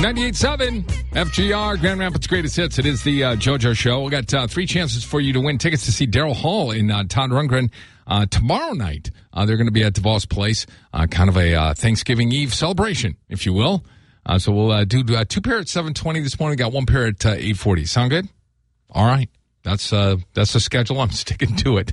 98.7 FGR, Grand Rapids Greatest Hits. It is the uh, JoJo Show. We got uh, three chances for you to win tickets to see Daryl Hall in uh, Todd Rundgren uh, tomorrow night. Uh, they're going to be at DeVos Place, uh, kind of a Thanksgiving Eve celebration, if you will. So we'll do two pair at 7.20 this morning. Got one pair at uh, 8.40. Sound good? All right. That's, that's the schedule. I'm sticking to it.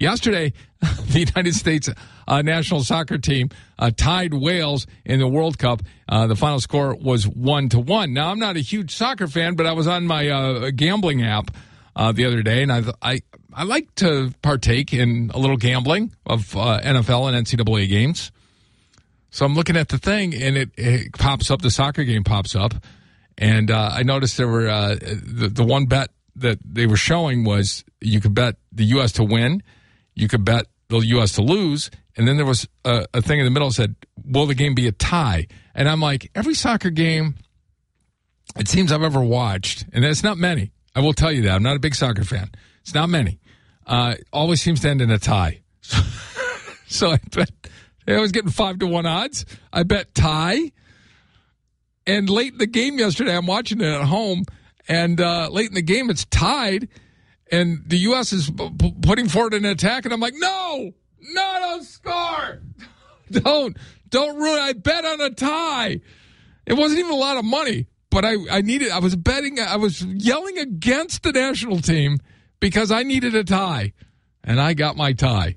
Yesterday, the United States uh, national soccer team uh, tied Wales in the World Cup. Uh, the final score was one to one. Now, I'm not a huge soccer fan, but I was on my uh, gambling app uh, the other day, and I, I I like to partake in a little gambling of uh, NFL and NCAA games. So I'm looking at the thing, and it, it pops up. The soccer game pops up, and I noticed there were the, the one bet that they were showing was you could bet the U.S. to win, you could bet the U.S. to lose, and then there was a, a thing in the middle that said, "Will the game be a tie?" And I'm like, every soccer game, it seems I've ever watched, and it's not many. I will tell you that I'm not a big soccer fan. It's not many. Uh, always seems to end in a tie. So, so I bet I was getting five to one odds. I bet tie. And late in the game yesterday, I'm watching it at home and uh, late in the game, it's tied, and the U.S. is p- putting forward an attack, and I'm like, no, no, don't score, don't, don't ruin. I bet on a tie. It wasn't even a lot of money, but I, I needed. I was betting. I was yelling against the national team because I needed a tie, and I got my tie.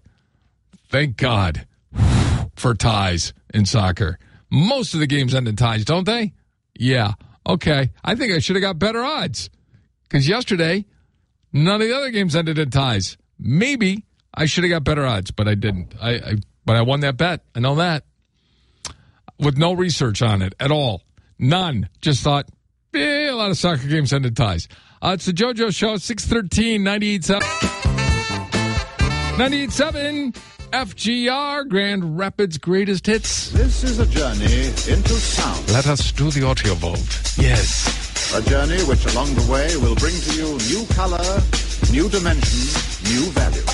Thank God for ties in soccer. Most of the games end in ties, don't they? Yeah. Okay, I think I should have got better odds because yesterday none of the other games ended in ties. Maybe I should have got better odds, but I didn't. I, I but I won that bet. I know that with no research on it at all, none. Just thought, eh, a lot of soccer games ended ties. Uh, it's the JoJo Show, 613 98.7. 98.7 FGR, Grand Rapids Greatest Hits. This is a journey into sound. Let us do the audio vault. Yes. A journey which along the way will bring to you new color, new dimension, new value.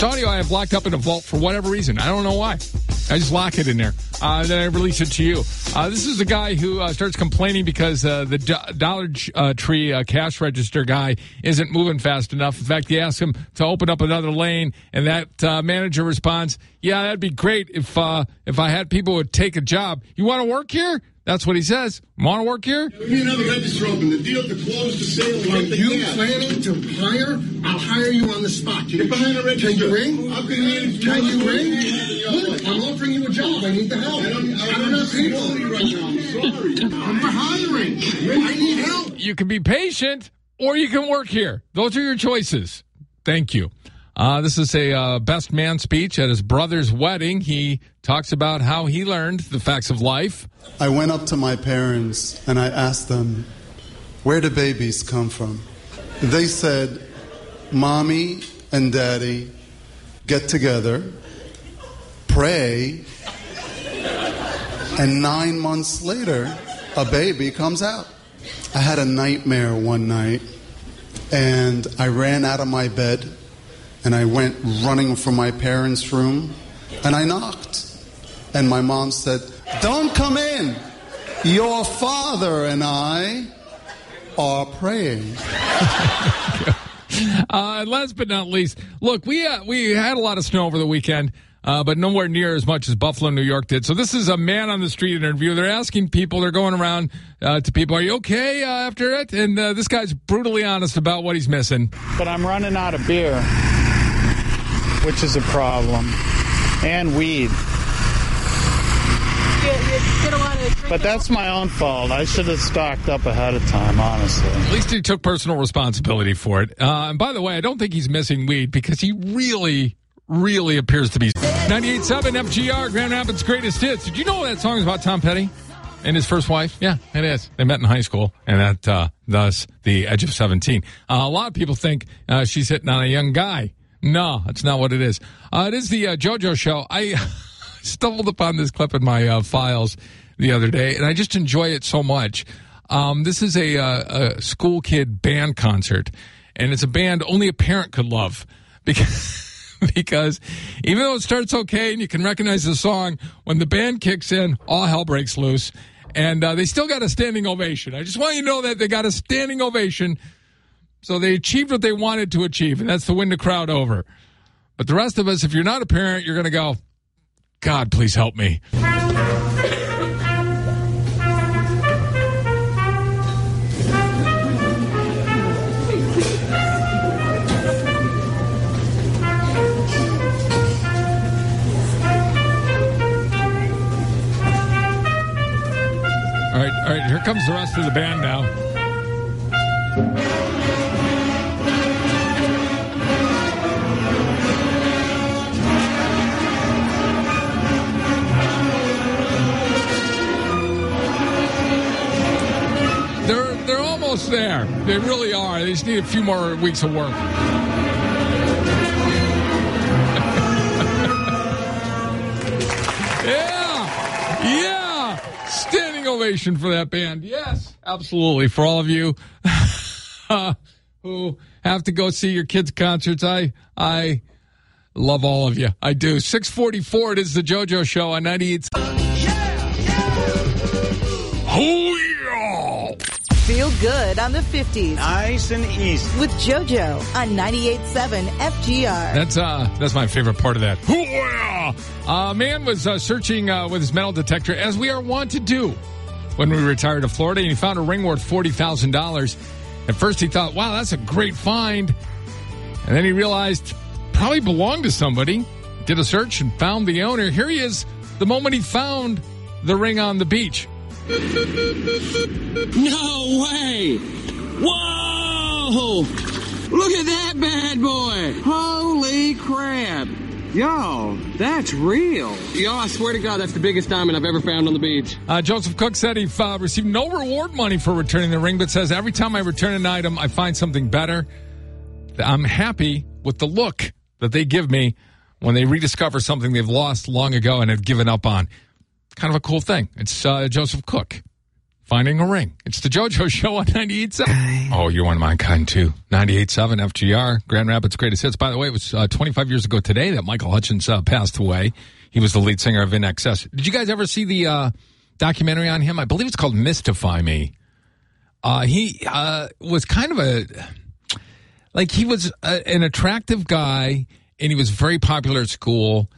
It's audio I have locked up in a vault for whatever reason. I don't know why. I just lock it in there. Uh, then I release it to you. Uh, this is a guy who uh, starts complaining because uh, the do- Dollar uh, Tree uh, cash register guy isn't moving fast enough. In fact, he asks him to open up another lane, and that manager responds, "Yeah, that'd be great if if I had people would take a job. You want to work here? That's what he says. Want to work here? Me another register open. The deal to close the sale. Are you planning to hire? I'll hire you on the spot. Get behind the register. Can you ring? I'll be in. Can you ring? Look, I'm offering you a job. I need the help. I don't, I don't have people right now. I'm sorry. I'm hiring. I need help. You can be patient, or you can work here. Those are your choices. Thank you. Uh, this is a uh, best man speech at his brother's wedding. He talks about how he learned the facts of life. I went up to my parents and I asked them, Where do babies come from? They said, Mommy and Daddy get together, pray, and nine months later, a baby comes out. I had a nightmare one night and I ran out of my bed and I went running from my parents' room and I knocked. And my mom said, Don't come in. Your father and I are praying. uh, last but not least, look, we uh, we had a lot of snow over the weekend. Uh, but nowhere near as much as Buffalo, New York did. So this is a man on the street interview. They're asking people, they're going around uh, to people, "Are you okay uh, after it?" And uh, this guy's brutally honest about what he's missing. But I'm running out of beer which is a problem, and weed. But that's my own fault. I should have stocked up ahead of time, honestly. At least he took personal responsibility for it. Uh, and by the way, I don't think he's missing weed because he really, really appears to be. 98.7 FGR, Grand Rapids' greatest hits. Did you know that song is about Tom Petty and his first wife? Yeah, it is. They met in high school, and that, uh, thus, the age of 17. Uh, a lot of people think uh, she's hitting on a young guy. No, that's not what it is. Uh, it is the uh, JoJo show. I stumbled upon this clip in my uh, files the other day, and I just enjoy it so much. Um, this is a, uh, a, school kid band concert, and it's a band only a parent could love because. because even though it starts okay and you can recognize the song, when the band kicks in, all hell breaks loose. and uh, they still got a standing ovation. I just want you to know that they got a standing ovation. So they achieved what they wanted to achieve, and that's to win the crowd over. But the rest of us, if you're not a parent, you're going to go, God, please help me. All right, all right, here comes the rest of the band now. Almost. They really are. They just need a few more weeks of work. yeah, yeah. Standing ovation for that band. Yes, absolutely. For all of you who have to go see your kids' concerts, I I love all of you. I do. Six forty four. It is the JoJo Show on ninety eight. Oh yeah. Feel good on the 50s Nice and easy. with JoJo on 98.7 FGR. That's uh that's my favorite part of that. Hoo-ah! A man was uh, searching uh, with his metal detector, as we are wont to do when we retired to Florida, and he found a ring worth forty thousand dollars. At first, he thought, "Wow, that's a great find," and then he realized probably belonged to somebody. Did a search and found the owner. Here he is. The moment he found the ring on the beach. No way! Whoa! Look at that bad boy! Holy crap! Yo, that's real. Yo, I swear to God, that's the biggest diamond I've ever found on the beach. Uh, Joseph Cook said he uh, received no reward money for returning the ring, but says every time I return an item, I find something better. I'm happy with the look that they give me when they rediscover something they've lost long ago and have given up on. Kind of a cool thing. It's uh, Joseph Cook finding a ring. It's the JoJo Show on 98.7. Oh, you're one of my kind too. 98.7 FGR, Grand Rapids Greatest Hits. By the way, it was uh, 25 years ago today that Michael Hutchence uh, passed away. He was the lead singer of INXS. Did you guys ever see the uh, documentary on him? I believe it's called Mystify Me. Uh, he uh, was kind of a like he was a, an attractive guy, and he was very popular at school.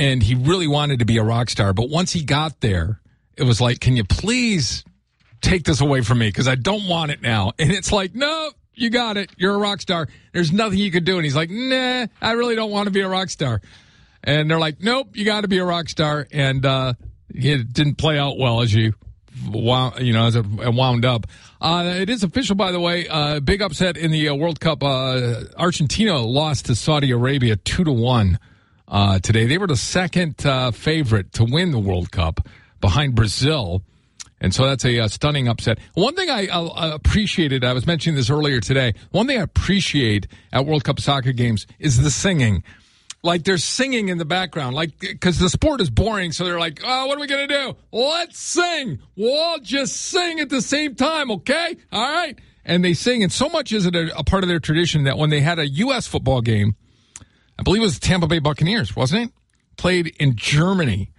And he really wanted to be a rock star. But once he got there, it was like, can you please take this away from me? Because I don't want it now. And it's like, no, you got it. You're a rock star. There's nothing you could do. And he's like, nah, I really don't want to be a rock star. And they're like, nope, you got to be a rock star. And uh, it didn't play out well as you wound, you know, as it wound up. Uh, it is official, by the way. Uh, big upset in the uh, World Cup. Uh, Argentina lost to Saudi Arabia two to one uh, today. They were the second uh, favorite to win the World Cup behind Brazil. And so that's a, uh stunning upset. One thing I uh, appreciated, I was mentioning this earlier today. One thing I appreciate at World Cup soccer games is the singing. Like they're singing in the background, like because the sport is boring. So they're like, "Oh, what are we gonna do? Let's sing. We'll all just sing at the same time, okay? All right." And they sing, and so much is it a, a part of their tradition that when they had a U.S. football game, I believe it was the Tampa Bay Buccaneers, wasn't it? Played in Germany,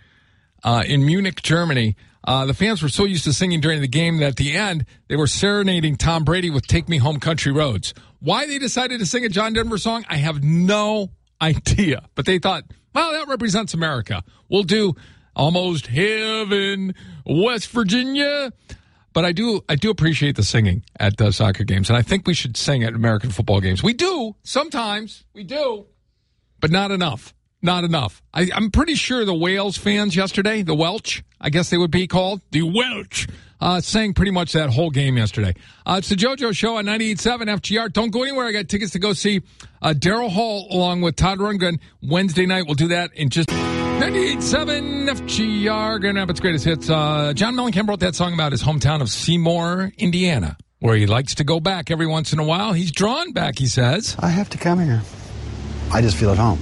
uh, in Munich, Germany. Uh, the fans were so used to singing during the game that at the end they were serenading Tom Brady with "Take Me Home, Country Roads." Why they decided to sing a John Denver song, I have no idea. But they thought, well, that represents America. We'll do "Almost Heaven," West Virginia. But I do, I do appreciate the singing at uh, soccer games, and I think we should sing at American football games. We do sometimes, we do but not enough. Not enough. I, I'm pretty sure the Wales fans yesterday, the Welch, I guess they would be called, the Welch, uh, sang pretty much that whole game yesterday. Uh, it's the JoJo Show on 98.7 FGR. Don't go anywhere. I got tickets to go see uh, Daryl Hall along with Todd Rundgren Wednesday night. We'll do that in just 98.7 FGR, Grand Rapids Greatest Hits. Uh, John Mellencamp wrote that song about his hometown of Seymour, Indiana, where he likes to go back every once in a while. He's drawn back, he says. I have to come here. I just feel at home.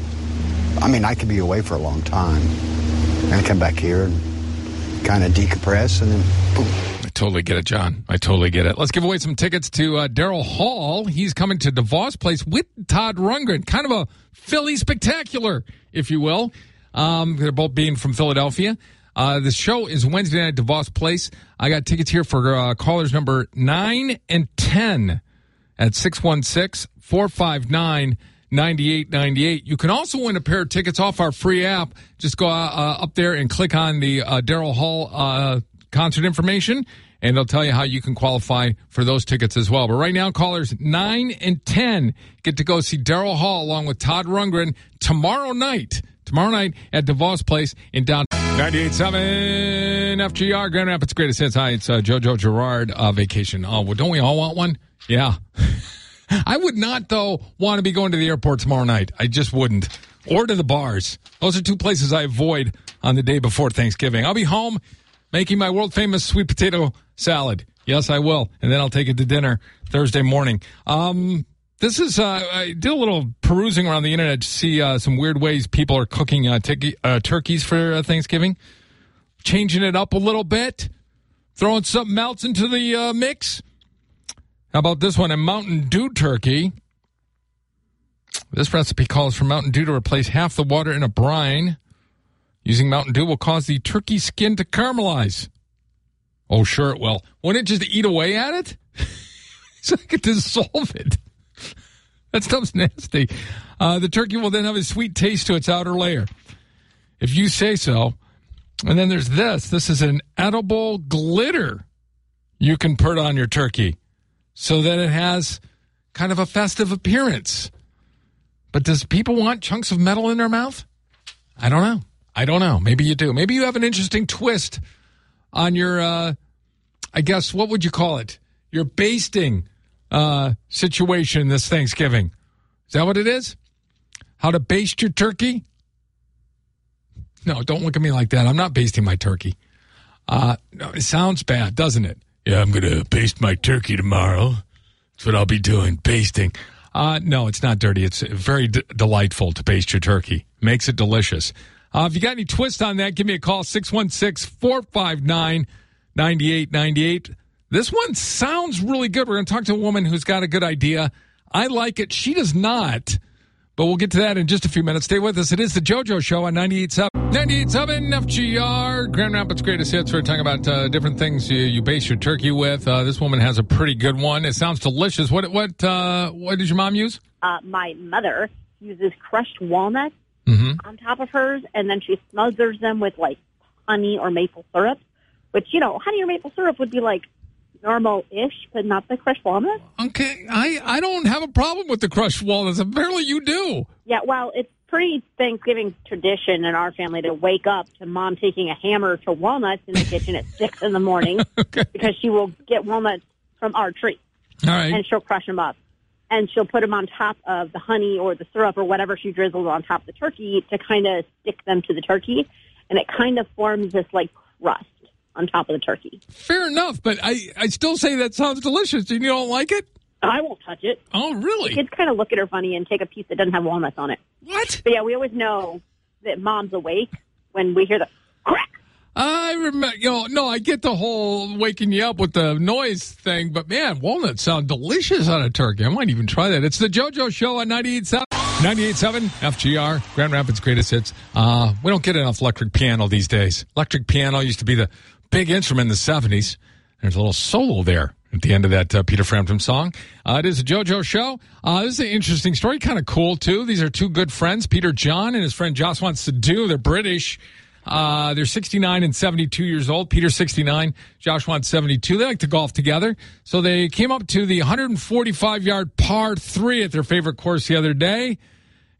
I mean, I could be away for a long time and come back here and kind of decompress and then boom. I totally get it, John. I totally get it. Let's give away some tickets to uh, Daryl Hall. He's coming to DeVos Place with Todd Rundgren. Kind of a Philly spectacular, if you will. Um, they're both being from Philadelphia. Uh, the show is Wednesday night at DeVos Place. I got tickets here for uh, callers number 9 and 10 at 616 459 9898. You can also win a pair of tickets off our free app. Just go uh, up there and click on the uh, Daryl Hall uh, concert information, and they'll tell you how you can qualify for those tickets as well. But right now, callers 9 and 10 get to go see Daryl Hall along with Todd Rundgren tomorrow night. Tomorrow night at DeVos Place in downtown. 98.7 FGR, Grand Rapids Greatest Hits. Hi, it's uh, JoJo Girard uh, vacation. Oh, well, don't we all want one? Yeah. I would not, though, want to be going to the airport tomorrow night. I just wouldn't. Or to the bars. Those are two places I avoid on the day before Thanksgiving. I'll be home making my world famous sweet potato salad. Yes, I will. And then I'll take it to dinner Thursday morning. Um, this is, uh, I did a little perusing around the internet to see uh, some weird ways people are cooking uh, t- uh, turkeys for uh, Thanksgiving. Changing it up a little bit, throwing something else into the uh, mix. How about this one? A Mountain Dew turkey. This recipe calls for Mountain Dew to replace half the water in a brine. Using Mountain Dew will cause the turkey skin to caramelize. Oh, sure it will. Wouldn't it just eat away at it? so I could dissolve it. That stuff's nasty. Uh, the turkey will then have a sweet taste to its outer layer. If you say so. And then there's this. This is an edible glitter you can put on your turkey so that it has kind of a festive appearance. But does people want chunks of metal in their mouth? I don't know. I don't know. Maybe you do. Maybe you have an interesting twist on your, uh, I guess, what would you call it? Your basting uh, situation this Thanksgiving. Is that what it is? How to baste your turkey? No, don't look at me like that. I'm not basting my turkey. Uh, no, it sounds bad, doesn't it? Yeah, I'm going to baste my turkey tomorrow. That's what I'll be doing, basting. Uh, no, it's not dirty. It's very d- delightful to baste your turkey. Makes it delicious. Uh, if you got any twist on that, give me a call, 616 459 9898. This one sounds really good. We're going to talk to a woman who's got a good idea. I like it. She does not. But we'll get to that in just a few minutes. Stay with us. It is the JoJo Show on 98.7. 98.7 FGR, Grand Rapids Greatest Hits. We're talking about uh, different things you, you base your turkey with. Uh, this woman has a pretty good one. It sounds delicious. What what uh, what did your mom use? Uh, my mother uses crushed walnuts Mm-hmm. on top of hers, and then she smothers them with like honey or maple syrup. Which you know, honey or maple syrup would be like normal-ish, but not the crushed walnuts. Okay, I, I don't have a problem with the crushed walnuts. Apparently you do. Yeah, well, it's pretty Thanksgiving tradition in our family to wake up to mom taking a hammer to walnuts in the kitchen at six in the morning because she will get walnuts from our tree All right. and she'll crush them up and she'll put them on top of the honey or the syrup or whatever she drizzles on top of the turkey to kind of stick them to the turkey, and it kind of forms this like crust on top of the turkey. Fair enough, but I, I still say that sounds delicious. And you don't like it? I won't touch it. Oh, really? Kids kind of look at her funny and take a piece that doesn't have walnuts on it. What? But yeah, we always know that mom's awake when we hear the crack. I remember, you know, no, I get the whole waking you up with the noise thing, but man, walnuts sound delicious on a turkey. I might even try that. It's the JoJo Show on 98.7. 98.7 FGR, Grand Rapids Greatest Hits. Uh, we don't get enough electric piano these days. Electric piano used to be the big instrument in the 70s. There's a little solo there at the end of that uh, Peter Frampton song. Uh, it is a JoJo show. Uh, this is an interesting story, kind of cool too. These are two good friends, Peter John and his friend Joss wants to do. They're British. Uh, they're 69 and 72 years old. Peter 69, Josh wants 72. They like to golf together. So they came up to the 145 yard par three at their favorite course the other day.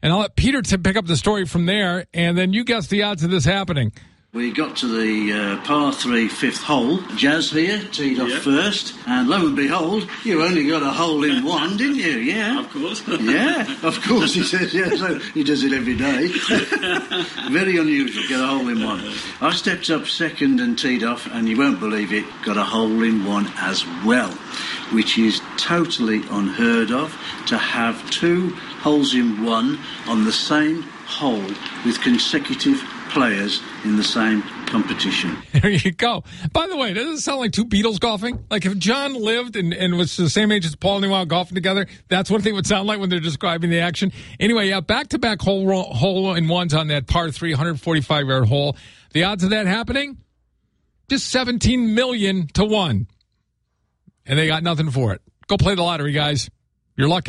And I'll let Peter to pick up the story from there. And then you guess the odds of this happening. We got to the uh, par three fifth hole. Jazz here, teed off first, and lo and behold, you only got a hole in one, didn't you? Yeah. Of course. yeah, of course, he says, yeah, so he does it every day. Very unusual, get a hole in one. I stepped up second and teed off, and you won't believe it, got a hole in one as well, which is totally unheard of to have two holes in one on the same hole with consecutive players in the same competition. There you go. By the way, doesn't it sound like two Beatles golfing? Like if John lived and, and was the same age as Paul and they went golfing together, that's what they would sound like when they're describing the action. Anyway, yeah, back to back hole hole in ones on that par three, 145 yard hole. The odds of that happening? Just 17 million to one. And they got nothing for it. Go play the lottery, guys. Your luck